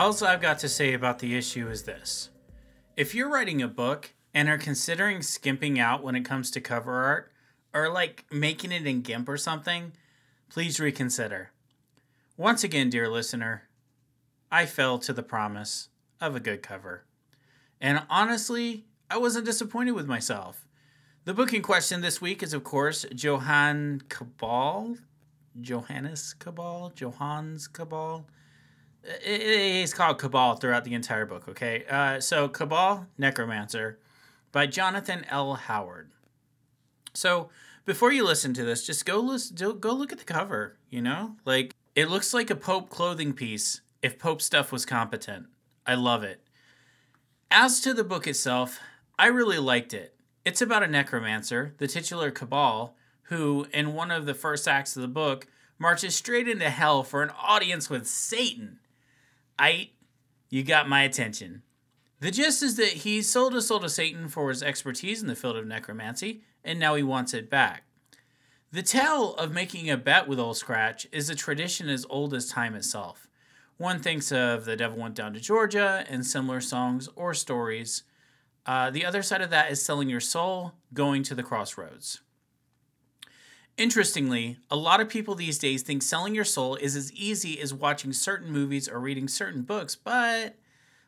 All I've got to say about the issue is this if you're writing a book and are considering skimping out when it comes to cover art, or like making it in GIMP or something, please reconsider. Once again, dear listener, I fell to the promise of a good cover. And honestly, I wasn't disappointed with myself. The book in question this week is, of course, Johann Cabal. Johannes Cabal? Johannes Cabal? It's called Cabal throughout the entire book, okay? Uh, so, Cabal, Necromancer, by Jonathan L. Howard. So, before you listen to this, just go listen, go look at the cover, you know? Like, it looks like a Pope clothing piece if Pope stuff was competent. I love it. As to the book itself, I really liked it. It's about a necromancer, the titular Cabal, who, in one of the first acts of the book, marches straight into hell for an audience with Satan. I, you got my attention. The gist is that he sold his soul to Satan for his expertise in the field of necromancy, and now he wants it back. The tale of making a bet with Old Scratch is a tradition as old as time itself. One thinks of The Devil Went Down to Georgia and similar songs or stories. Uh, the other side of that is selling your soul, going to the crossroads. Interestingly, a lot of people these days think selling your soul is as easy as watching certain movies or reading certain books, but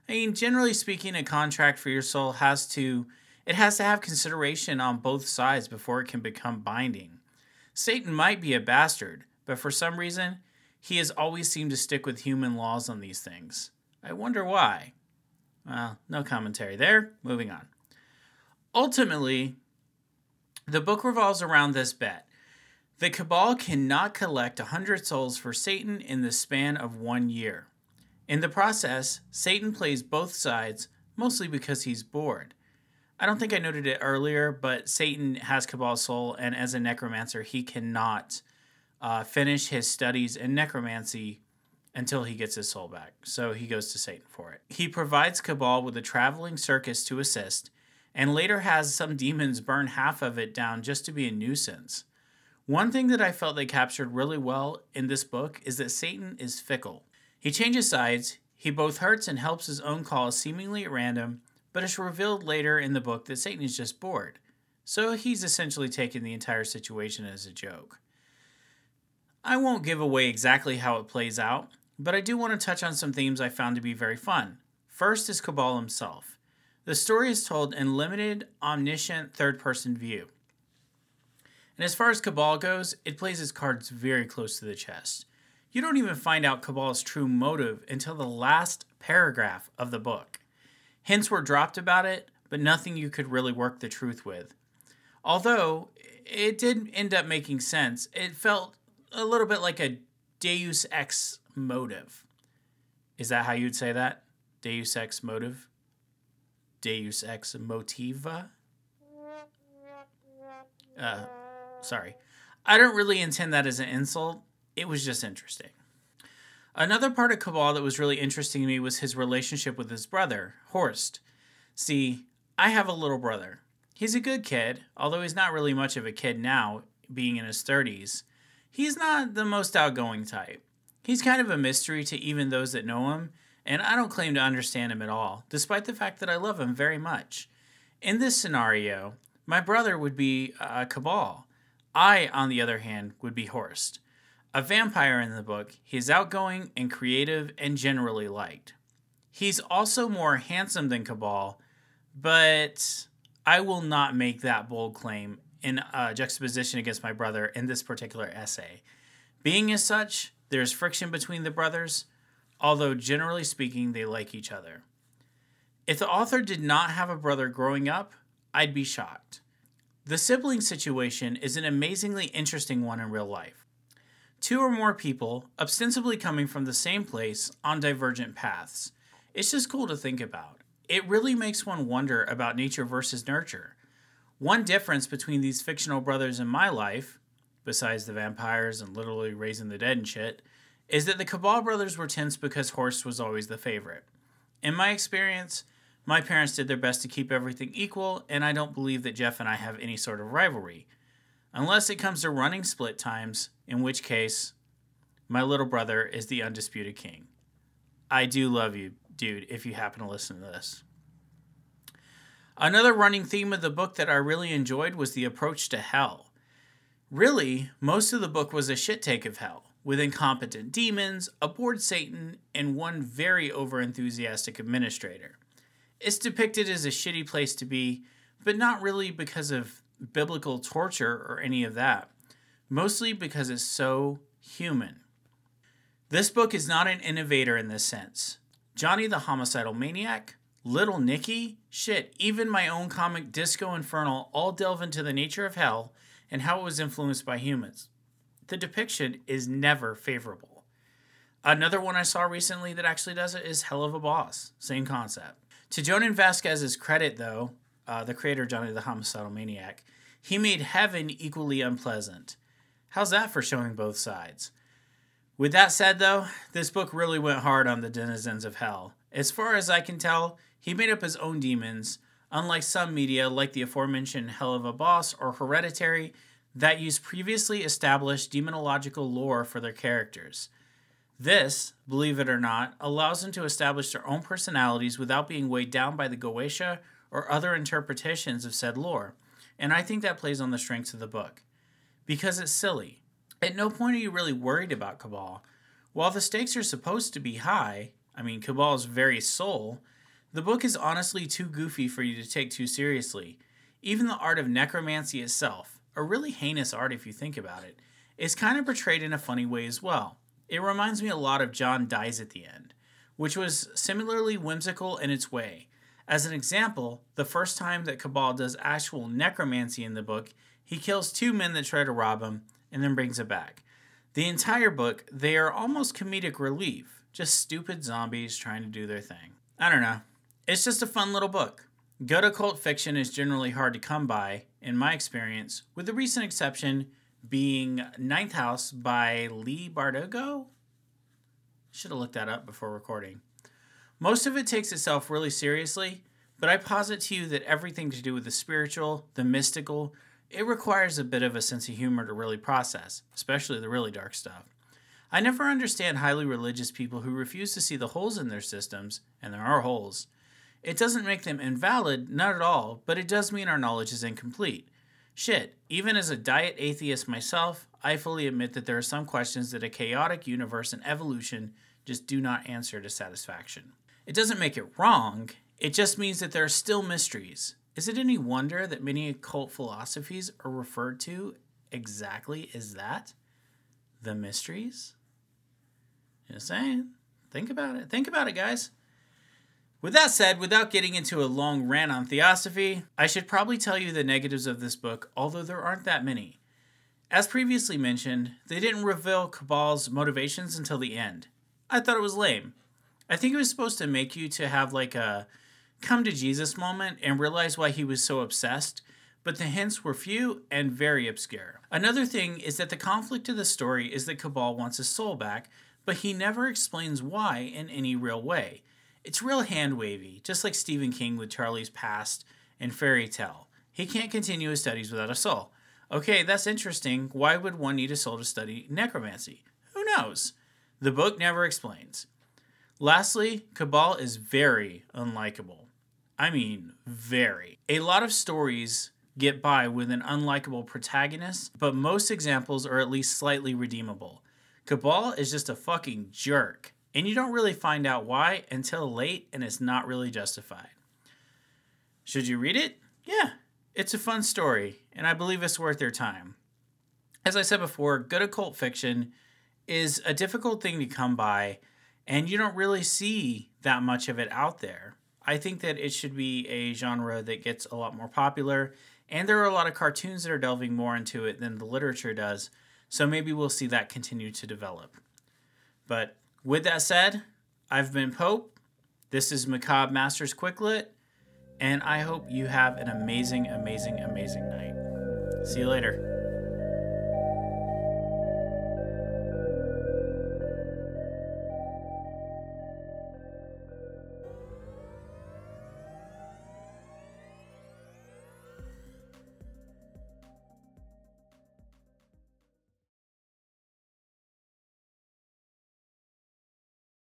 I mean, generally speaking, a contract for your soul has to it has to have consideration on both sides before it can become binding. Satan might be a bastard, but for some reason, he has always seemed to stick with human laws on these things. I wonder why. Well, no commentary there. Moving on. Ultimately, the book revolves around this bet. The Cabal cannot collect a 100 souls for Satan in the span of one year. In the process, Satan plays both sides, mostly because he's bored. I don't think I noted it earlier, but Satan has Cabal's soul, and as a necromancer, he cannot uh, finish his studies in necromancy until he gets his soul back. So he goes to Satan for it. He provides Cabal with a traveling circus to assist, and later has some demons burn half of it down just to be a nuisance. One thing that I felt they captured really well in this book is that Satan is fickle. He changes sides, he both hurts and helps his own cause seemingly at random, but it's revealed later in the book that Satan is just bored. So he's essentially taken the entire situation as a joke. I won't give away exactly how it plays out, but I do want to touch on some themes I found to be very fun. First is Cabal himself. The story is told in limited, omniscient third person view. And as far as Cabal goes, it plays his cards very close to the chest. You don't even find out Cabal's true motive until the last paragraph of the book. Hints were dropped about it, but nothing you could really work the truth with. Although it did end up making sense, it felt a little bit like a Deus Ex motive. Is that how you'd say that? Deus Ex motive? Deus Ex motiva? Uh, sorry. I don't really intend that as an insult. It was just interesting. Another part of Cabal that was really interesting to me was his relationship with his brother, Horst. See, I have a little brother. He's a good kid, although he's not really much of a kid now, being in his 30s. He's not the most outgoing type. He's kind of a mystery to even those that know him, and I don't claim to understand him at all, despite the fact that I love him very much. In this scenario, my brother would be a Cabal. I, on the other hand, would be Horst. A vampire in the book, he is outgoing and creative and generally liked. He's also more handsome than Cabal, but I will not make that bold claim in uh, juxtaposition against my brother in this particular essay. Being as such, there's friction between the brothers, although generally speaking, they like each other. If the author did not have a brother growing up, I'd be shocked. The sibling situation is an amazingly interesting one in real life two or more people, ostensibly coming from the same place on divergent paths. It's just cool to think about. It really makes one wonder about nature versus nurture. One difference between these fictional brothers in my life, besides the vampires and literally raising the dead and shit, is that the Cabal brothers were tense because Horst was always the favorite. In my experience, my parents did their best to keep everything equal, and I don't believe that Jeff and I have any sort of rivalry unless it comes to running split times, in which case, my little brother is the undisputed king. I do love you, dude, if you happen to listen to this. Another running theme of the book that I really enjoyed was the approach to hell. Really, most of the book was a shit take of hell, with incompetent demons, a bored Satan, and one very overenthusiastic administrator. It's depicted as a shitty place to be, but not really because of biblical torture or any of that, mostly because it's so human. This book is not an innovator in this sense. Johnny the Homicidal Maniac, Little Nicky, shit, even my own comic Disco Infernal all delve into the nature of hell and how it was influenced by humans. The depiction is never favorable. Another one I saw recently that actually does it is Helluva Boss. Same concept. To Jhonen Vasquez's credit, though, uh, the creator Johnny the Homicidal Maniac, he made heaven equally unpleasant. How's that for showing both sides? With that said, though, this book really went hard on the denizens of hell. As far as I can tell, he made up his own demons, unlike some media like the aforementioned Helluva Boss or Hereditary that use previously established demonological lore for their characters. This, believe it or not, allows them to establish their own personalities without being weighed down by the Goetia or other interpretations of said lore, and I think that plays on the strengths of the book. Because it's silly. At no point are you really worried about Cabal. While the stakes are supposed to be high, I mean, Cabal's very soul, the book is honestly too goofy for you to take too seriously. Even the art of necromancy itself, a really heinous art if you think about it, is kind of portrayed in a funny way as well. It reminds me a lot of John Dies at the End, which was similarly whimsical in its way. As an example, the first time that Cabal does actual necromancy in the book, he kills two men that try to rob him and then brings it back. The entire book, they are almost comedic relief, just stupid zombies trying to do their thing. I don't know. It's just a fun little book. Good occult fiction is generally hard to come by, in my experience, with the recent exception being Ninth House by Leigh Bardugo. Should have looked that up before recording. Most of it takes itself really seriously, but I posit to you that everything to do with the spiritual, the mystical, it requires a bit of a sense of humor to really process, especially the really dark stuff. I never understand highly religious people who refuse to see the holes in their systems, and there are holes, it doesn't make them invalid, not at all, but it does mean our knowledge is incomplete. Shit, even as a diet atheist myself, I fully admit that there are some questions that a chaotic universe and evolution just do not answer to satisfaction. It doesn't make it wrong, it just means that there are still mysteries. Is it any wonder that many occult philosophies are referred to exactly as that? The mysteries? Just saying. Think about it. Think about it, guys. With that said, without getting into a long rant on theosophy, I should probably tell you the negatives of this book, although there aren't that many. As previously mentioned, they didn't reveal Cabal's motivations until the end. I thought it was lame. I think it was supposed to make you to have like a come to Jesus moment and realize why he was so obsessed, but the hints were few and very obscure. Another thing is that the conflict of the story is that Cabal wants his soul back, but he never explains why in any real way. It's real hand wavy, just like Stephen King with Charlie's Past and Fairy Tale. He can't continue his studies without a soul. Okay, that's interesting. Why would one need a soul to study necromancy? Who knows? The book never explains. Lastly, Cabal is very unlikable. I mean, very. A lot of stories get by with an unlikable protagonist, but most examples are at least slightly redeemable. Cabal is just a fucking jerk and you don't really find out why until late and it's not really justified. Should you read it? Yeah, it's a fun story, and I believe it's worth your time. As I said before, good occult fiction is a difficult thing to come by, and you don't really see that much of it out there. I think that it should be a genre that gets a lot more popular, and there are a lot of cartoons that are delving more into it than the literature does, so maybe we'll see that continue to develop. But with that said, I've been Pope. This is Macabre Masters Quicklit, and I hope you have an amazing, amazing, amazing night. See you later.